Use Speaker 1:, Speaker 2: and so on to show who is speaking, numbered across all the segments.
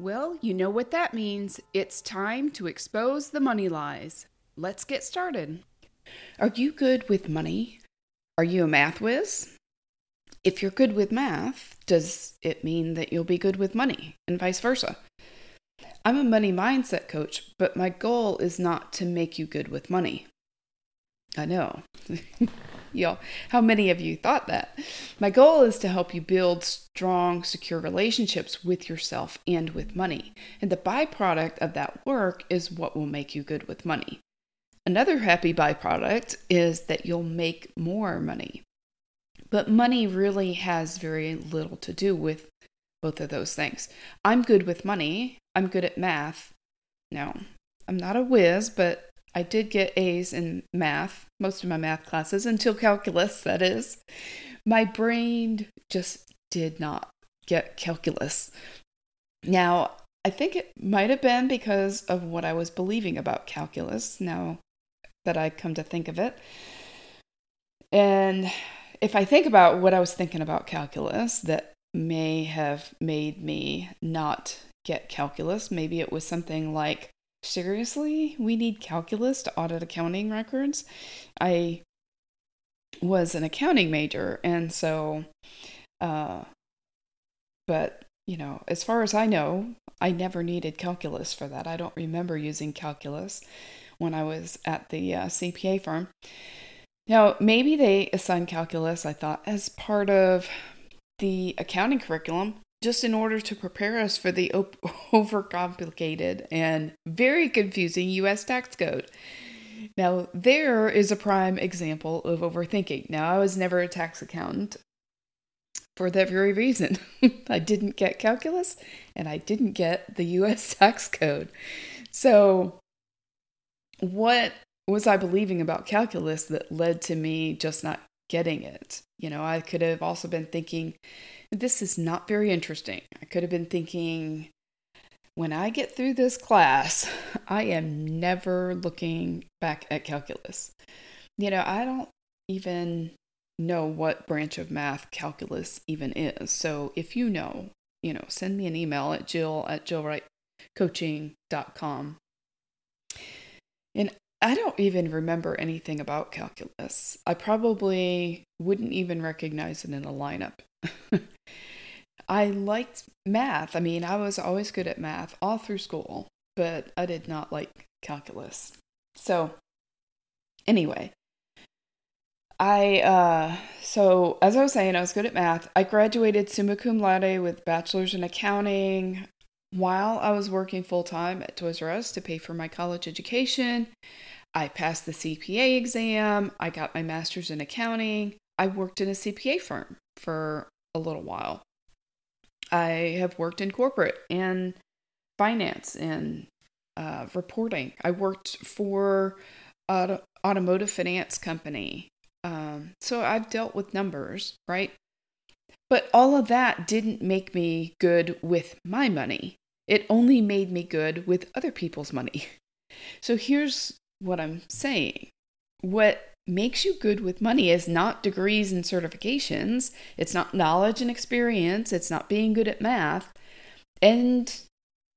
Speaker 1: Well, you know what that means. It's time to expose the money lies. Let's get started. Are you good with money? Are you a math whiz? If you're good with math, does it mean that you'll be good with money and vice versa? I'm a money mindset coach, but my goal is not to make you good with money. I know. Y'all, how many of you thought that? My goal is to help you build strong, secure relationships with yourself and with money. And the byproduct of that work is what will make you good with money. Another happy byproduct is that you'll make more money. But money really has very little to do with both of those things. I'm good with money, I'm good at math. No, I'm not a whiz, but I did get A's in math, most of my math classes, until calculus, that is. My brain just did not get calculus. Now, I think it might have been because of what I was believing about calculus, now that I come to think of it. And if I think about what I was thinking about calculus that may have made me not get calculus, maybe it was something like seriously, we need calculus to audit accounting records. I was an accounting major, and so, uh, but you know, as far as I know, I never needed calculus for that. I don't remember using calculus when I was at the uh, CPA firm. Now, maybe they assigned calculus, I thought, as part of the accounting curriculum, just in order to prepare us for the op- overcomplicated and very confusing US tax code. Now, there is a prime example of overthinking. Now, I was never a tax accountant for that very reason. I didn't get calculus and I didn't get the US tax code. So, what was I believing about calculus that led to me just not getting it? You know, I could have also been thinking, this is not very interesting. I could have been thinking, when I get through this class, I am never looking back at calculus. You know, I don't even know what branch of math calculus even is. So if you know, you know, send me an email at jill at jillwrightcoaching.com. And I don't even remember anything about calculus. I probably wouldn't even recognize it in a lineup. I liked math. I mean, I was always good at math all through school, but I did not like calculus. So, anyway, I, uh, so as I was saying, I was good at math. I graduated summa cum laude with bachelor's in accounting while I was working full time at Toys R Us to pay for my college education. I passed the CPA exam. I got my master's in accounting. I worked in a CPA firm for a little while. I have worked in corporate and finance and uh, reporting. I worked for an automotive finance company. Um, so I've dealt with numbers, right? But all of that didn't make me good with my money. It only made me good with other people's money. So here's what I'm saying. What makes you good with money is not degrees and certifications, it's not knowledge and experience, it's not being good at math. And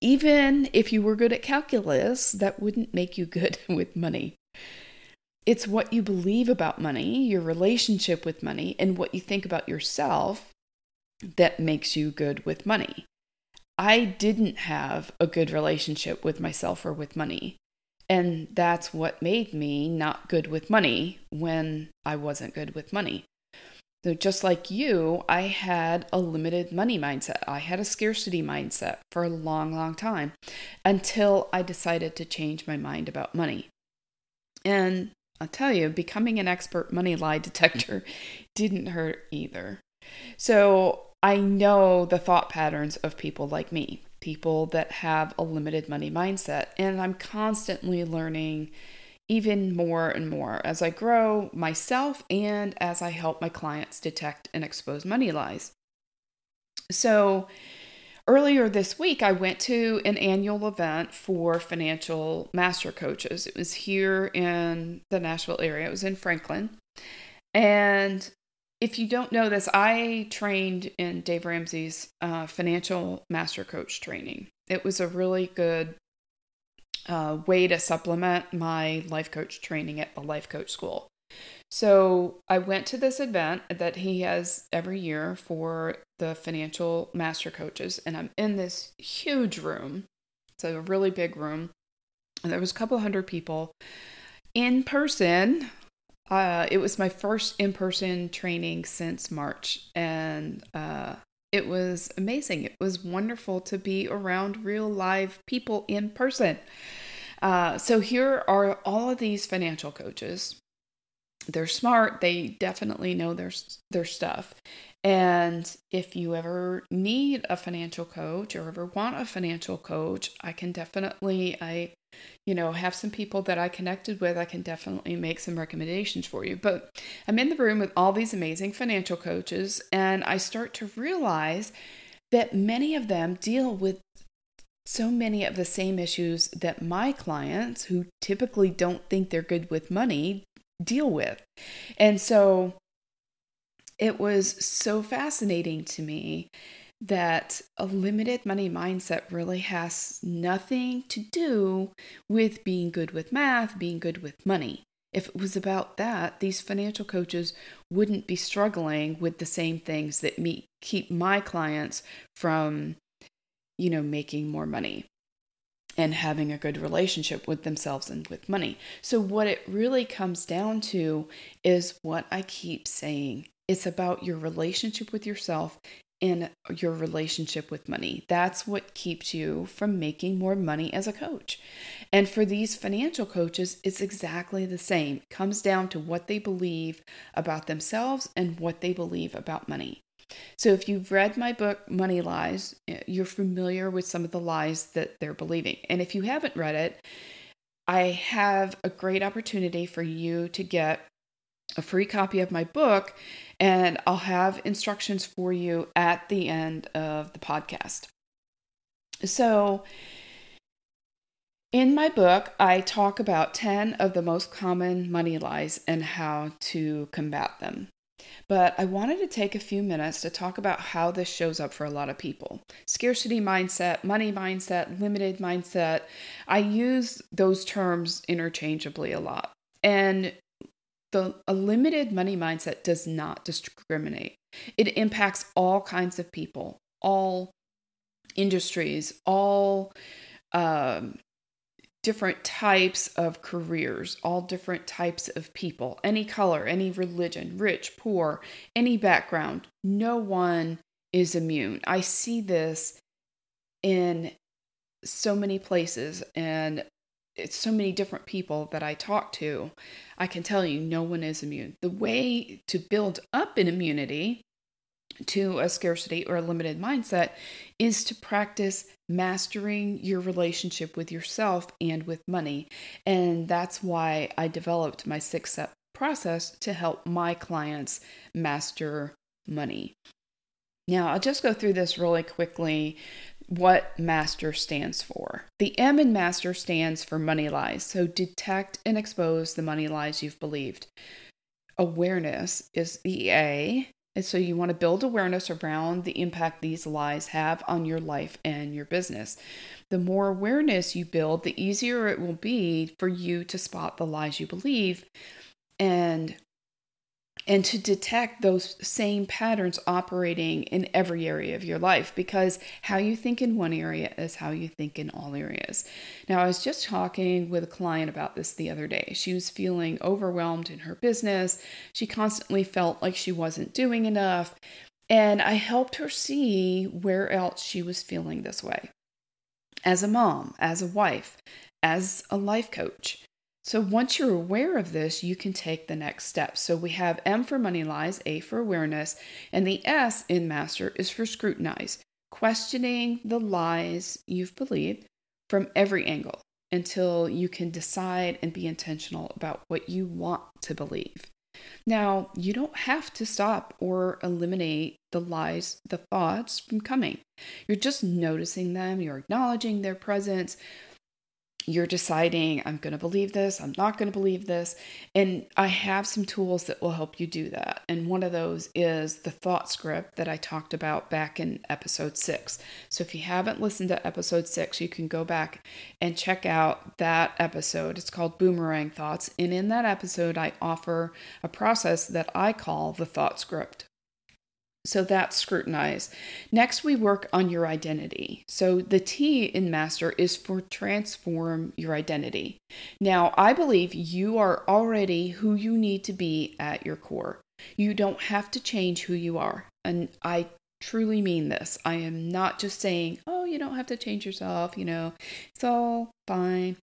Speaker 1: even if you were good at calculus, that wouldn't make you good with money. It's what you believe about money, your relationship with money, and what you think about yourself that makes you good with money. I didn't have a good relationship with myself or with money. And that's what made me not good with money when I wasn't good with money. So, just like you, I had a limited money mindset. I had a scarcity mindset for a long, long time until I decided to change my mind about money. And I'll tell you, becoming an expert money lie detector didn't hurt either. So, I know the thought patterns of people like me people that have a limited money mindset. And I'm constantly learning even more and more as I grow myself and as I help my clients detect and expose money lies. So, earlier this week, I went to an annual event for financial master coaches. It was here in the Nashville area, it was in Franklin. And if you don't know this, I trained in Dave Ramsey's uh, financial master coach training. It was a really good uh, way to supplement my life coach training at the life coach school. So I went to this event that he has every year for the financial master coaches, and I'm in this huge room. It's a really big room. And there was a couple hundred people in person. Uh, it was my first in person training since March, and uh, it was amazing. It was wonderful to be around real live people in person. Uh, so here are all of these financial coaches. They're smart. They definitely know their their stuff. And if you ever need a financial coach or ever want a financial coach, I can definitely I you know have some people that I connected with. I can definitely make some recommendations for you. But I'm in the room with all these amazing financial coaches and I start to realize that many of them deal with so many of the same issues that my clients, who typically don't think they're good with money, deal with. And so it was so fascinating to me that a limited money mindset really has nothing to do with being good with math, being good with money. If it was about that, these financial coaches wouldn't be struggling with the same things that me keep my clients from you know, making more money and having a good relationship with themselves and with money. So, what it really comes down to is what I keep saying it's about your relationship with yourself and your relationship with money. That's what keeps you from making more money as a coach. And for these financial coaches, it's exactly the same. It comes down to what they believe about themselves and what they believe about money. So, if you've read my book, Money Lies, eh, you're familiar with some of the lies that they're believing. And if you haven't read it, I have a great opportunity for you to get a free copy of my book, and I'll have instructions for you at the end of the podcast. So, in my book, I talk about 10 of the most common money lies and how to combat them. But I wanted to take a few minutes to talk about how this shows up for a lot of people scarcity mindset, money mindset, limited mindset. I use those terms interchangeably a lot. And the a limited money mindset does not discriminate. It impacts all kinds of people, all industries, all um, different types of careers, all different types of people, any color, any religion, rich, poor, any background. No one is immune. I see this in so many places and so many different people that I talk to. I can tell you no one is immune. The way to build up an immunity to a scarcity or a limited mindset is to practice mastering your relationship with yourself and with money. And that's why I developed my six step process to help my clients master money. Now, I'll just go through this really quickly what MASTER stands for. The M in MASTER stands for money lies. So detect and expose the money lies you've believed. Awareness is the A, and so you want to build awareness around the impact these lies have on your life and your business. The more awareness you build, the easier it will be for you to spot the lies you believe and and to detect those same patterns operating in every area of your life because how you think in one area is how you think in all areas. Now, I was just talking with a client about this the other day. She was feeling overwhelmed in her business, she constantly felt like she wasn't doing enough. And I helped her see where else she was feeling this way as a mom, as a wife, as a life coach. So once you're aware of this, you can take the next step. So we have M for money lies, A for awareness, and the S in master is for scrutinize, questioning the lies you've believed from every angle until you can decide and be intentional about what you want to believe. Now, you don't have to stop or eliminate the lies, the thoughts from coming. You're just noticing them, you're acknowledging their presence, you're deciding, I'm going to believe this, I'm not going to believe this. And I have some tools that will help you do that. And one of those is the thought script that I talked about back in episode six. So if you haven't listened to episode six, you can go back and check out that episode. It's called Boomerang Thoughts. And in that episode, I offer a process that I call the thought script. So that's scrutinize. Next, we work on your identity. So the T in master is for transform your identity. Now, I believe you are already who you need to be at your core. You don't have to change who you are. And I truly mean this. I am not just saying, oh, you don't have to change yourself, you know, it's all fine.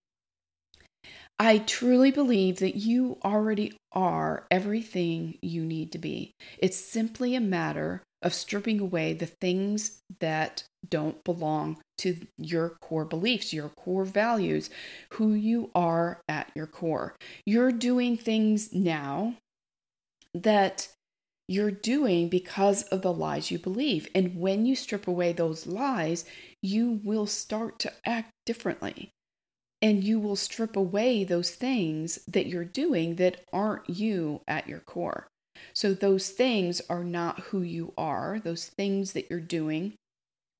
Speaker 1: I truly believe that you already are everything you need to be. It's simply a matter of stripping away the things that don't belong to your core beliefs, your core values, who you are at your core. You're doing things now that you're doing because of the lies you believe. And when you strip away those lies, you will start to act differently and you will strip away those things that you're doing that aren't you at your core. So, those things are not who you are, those things that you're doing,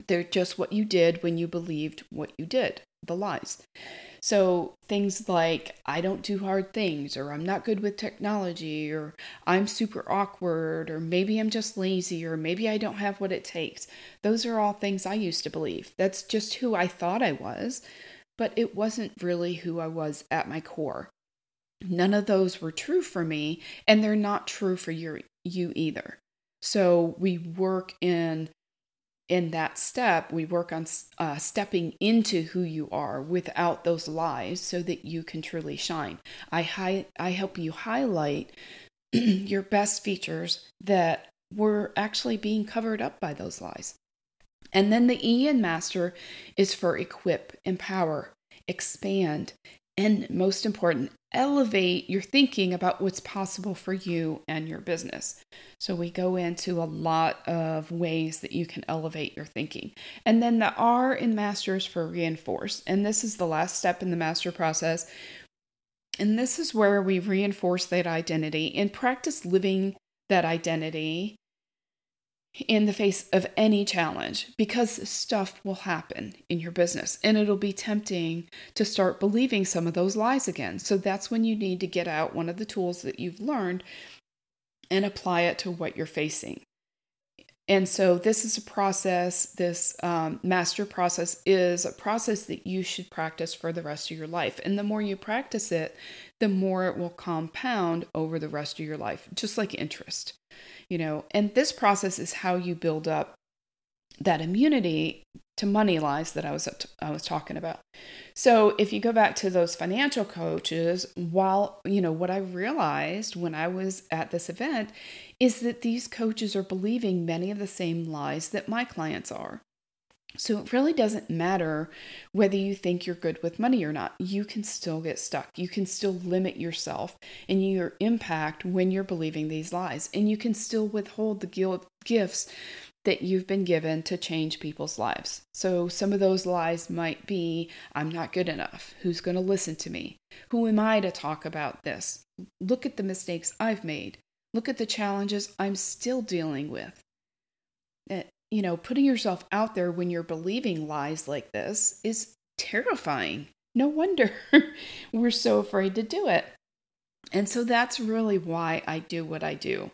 Speaker 1: they're just what you did when you believed what you did, the lies. So, things like, I don't do hard things, or I'm not good with technology, or I'm super awkward, or maybe I'm just lazy, or maybe I don't have what it takes. Those are all things I used to believe. That's just who I thought I was but it wasn't really who I was at my core. None of those were true for me, and they're not true for you, you either. So we work in in that step. We work on uh, stepping into who you are without those lies, so that you can truly shine. I hi- I help you highlight your best features that were actually being covered up by those lies. And then the E in master is for equip, empower, expand, and most important, elevate your thinking about what's possible for you and your business. So, we go into a lot of ways that you can elevate your thinking. And then the R in master is for reinforce. And this is the last step in the master process. And this is where we reinforce that identity and practice living that identity in the face of any challenge because stuff will happen in your business and it'll be tempting to start believing some of those lies again. So that's when you need to get out one of the tools that you've learned and apply it to what you're facing. And so, this is a process, this um, master process is a process that you should practice for the rest of your life. And the more you practice it, the more it will compound over the rest of your life, just like interest you know, and this process is how you build up that immunity to money lies that I was I was talking about. So if you go back to those financial coaches, while you know what I realized when I was at this event is that these coaches are believing many of the same lies that my clients are. So it really doesn't matter whether you think you're good with money or not. You can still get stuck. You can still limit yourself and your impact when you're believing these lies. And you can still withhold the gifts that you've been given to change people's lives. So some of those lies might be I'm not good enough. Who's going to listen to me? Who am I to talk about this? Look at the mistakes I've made. Look at the challenges I'm still dealing with. Eh, You know, putting yourself out there when you're believing lies like this is terrifying. No wonder we're so afraid to do it. And so that's really why I do what I do.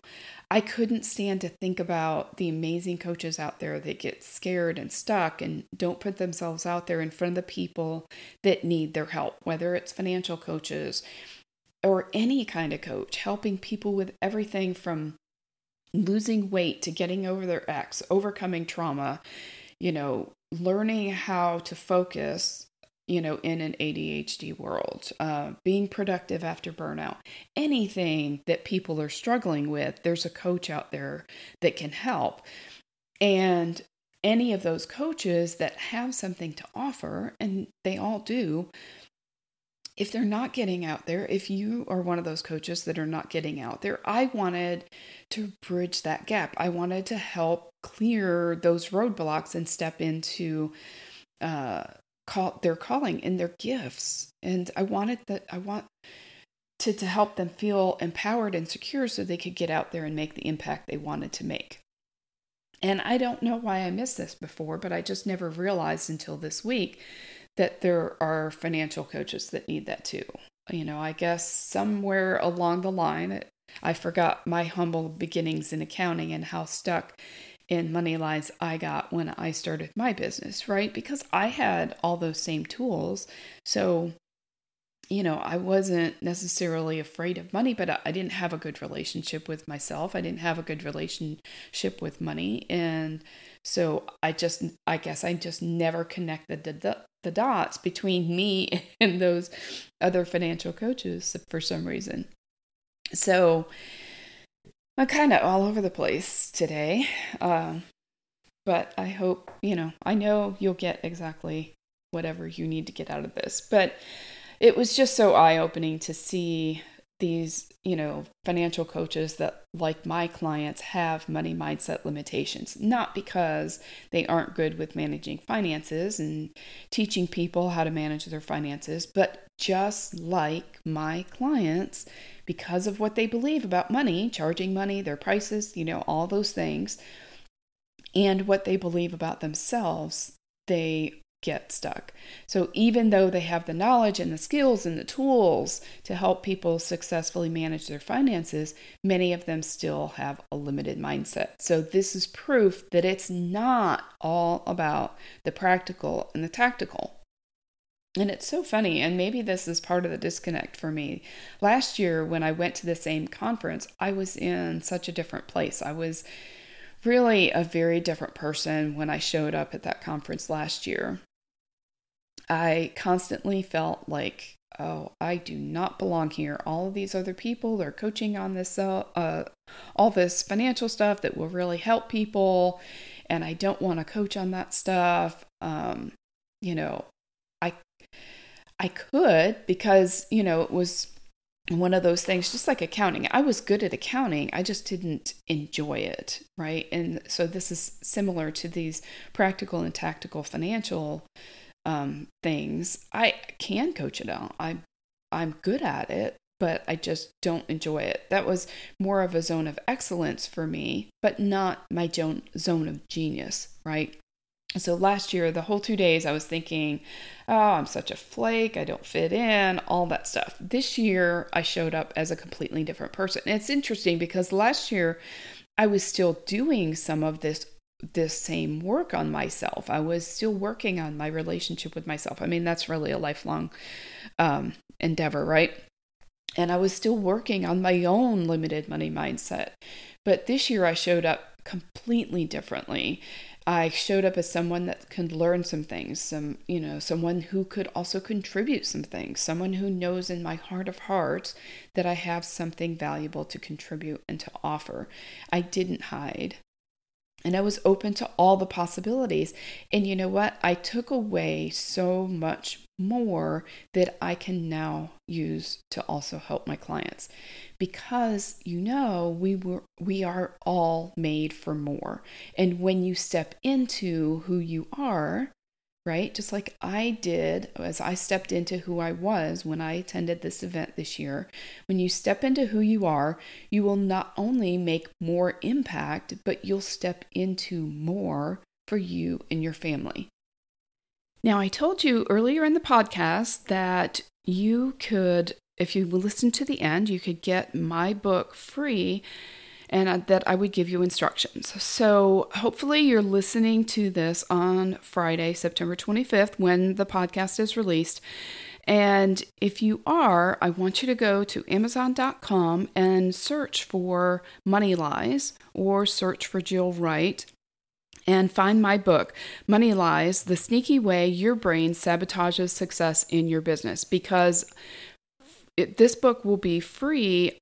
Speaker 1: I couldn't stand to think about the amazing coaches out there that get scared and stuck and don't put themselves out there in front of the people that need their help, whether it's financial coaches or any kind of coach, helping people with everything from losing weight to getting over their ex, overcoming trauma, you know, learning how to focus, you know, in an ADHD world, uh, being productive after burnout, anything that people are struggling with, there's a coach out there that can help. And any of those coaches that have something to offer, and they all do, if they're not getting out there, if you are one of those coaches that are not getting out there, I wanted to bridge that gap. I wanted to help clear those roadblocks and step into uh, call their calling and their gifts. And I wanted that I want to, to help them feel empowered and secure so they could get out there and make the impact they wanted to make. And I don't know why I missed this before, but I just never realized until this week that there are financial coaches that need that too. You know, I guess somewhere along the line, I forgot my humble beginnings in accounting and how stuck in money lies I got when I started my business, right? Because I had all those same tools. So, you know, I wasn't necessarily afraid of money, but I didn't have a good relationship with myself. I didn't have a good relationship with money. And so I just, I guess I just never connected the the, the dots between me and those other financial coaches for some reason. So I'm kind of all over the place today. Uh, but I hope, you know, I know you'll get exactly whatever you need to get out of this. But it was just so eye opening to see these, you know, financial coaches that, like my clients, have money mindset limitations. Not because they aren't good with managing finances and teaching people how to manage their finances, but just like my clients, because of what they believe about money, charging money, their prices, you know, all those things, and what they believe about themselves, they get stuck. So even though they have the knowledge and the skills and the tools to help people successfully manage their finances, many of them still have a limited mindset. So this is proof that it's not all about the practical and the tactical. And it's so funny, and maybe this is part of the disconnect for me. Last year, when I went to the same conference, I was in such a different place. I was really a very different person when I showed up at that conference last year. I constantly felt like, oh, I do not belong here. All of these other people, they're coaching on this, uh, uh, all this financial stuff that will really help people, and I don't want to coach on that stuff. Um, you know, I, I could because you know it was one of those things just like accounting i was good at accounting i just didn't enjoy it right and so this is similar to these practical and tactical financial um, things, I can coach it out. I'm I'm good at it, but I just don't enjoy it. That was more of a zone of excellence for me, but not my zone of genius, right? So last year, the whole two days, I was thinking, oh, I'm such a flake. I don't fit in, all that stuff. This year, I showed up as a completely different person. It's interesting because last year, I was still doing some of this this same work on myself. I was still working on my relationship with myself. I mean, that's really a lifelong um, endeavor, right? And I was still working on my own limited money mindset. But this year I showed up completely differently. I showed up as someone that could learn some things, some, you know, someone who could also contribute some things, someone who knows in my heart of hearts that I have something valuable to contribute and to offer. I didn't hide. And I was open to all the possibilities. And you know what? I took away so much more that I can now use to also help my clients. Because you know, we were we are all made for more. And when you step into who you are, right? Just like I did as I stepped into who I was when I attended this event this year. When you step into who you are, you will not only make more impact, but you'll step into more for you and your family. Now, I told you earlier in the podcast that you could, if you listen to the end, you could get my book free and uh, that I would give you instructions. So hopefully you're listening to this on Friday, September 25th, when the podcast is released. And if you are, I want you to go to Amazon.com and search for Money Lies or search for Jill Wright and find my book, Money Lies The Sneaky Way Your Brain Sabotages Success in Your Business, because it, this book will be free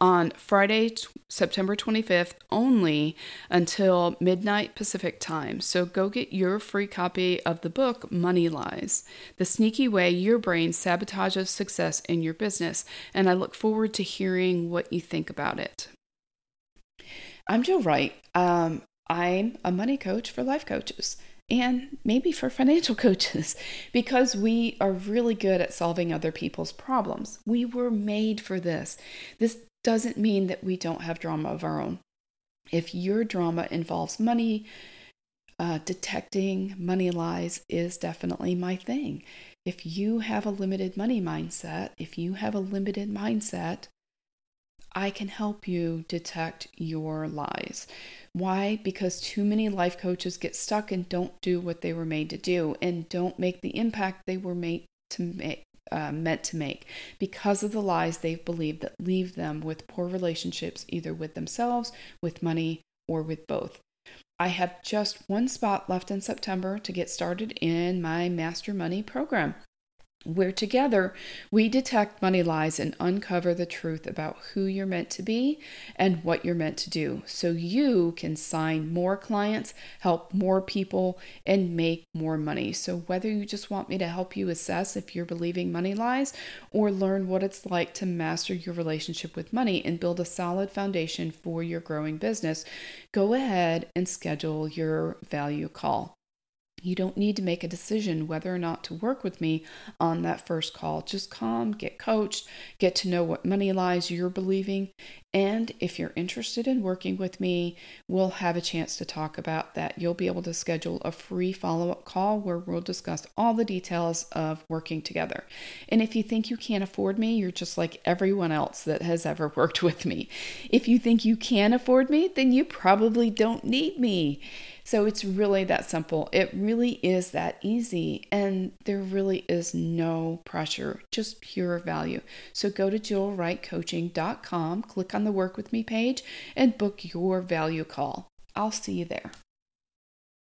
Speaker 1: on Friday, September 25th, only until midnight Pacific time. So go get your free copy of the book, Money Lies The Sneaky Way Your Brain Sabotages Success in Your Business. And I look forward to hearing what you think about it. I'm Jill Wright. Um, I'm a money coach for life coaches. and maybe for financial coaches because we are really good at solving other people's problems. We were made for this. This doesn't mean that we don't have drama of our own. If your drama involves money, uh, detecting money lies is definitely my thing. If you have a limited money mindset, if you have a limited mindset, I can help you detect your lies. Why? Because too many life coaches get stuck and don't do what they were made to do and don't make the impact they were made to make. Uh, meant to make because of the lies they've believed that leave them with poor relationships either with themselves, with money, or with both. I have just one spot left in September to get started in my Master Money program where together we detect money lies and uncover the truth about who you're meant to be and what you're meant to do so you can sign more clients, help more people, and make more money. So, whether you just want me to help you assess if you're believing money lies or learn what it's like to master your relationship with money and build a solid foundation for your growing business, go ahead and schedule your value call. You don't need to make a decision whether or not to work with me on that first call. Just come, get coached, get to know what money lies you're believing. And if you're interested in working with me, we'll have a chance to talk about that. You'll be able to schedule a free follow up call where we'll discuss all the details of working together. And if you think you can't afford me, you're just like everyone else that has ever worked with me. If you think you can afford me, then you probably don't need me. So it's really that simple. It really is that easy. And there really is no pressure, just pure value. So go to jillwrightcoaching.com, click on the Work With Me page, and book your value call. I'll see you there.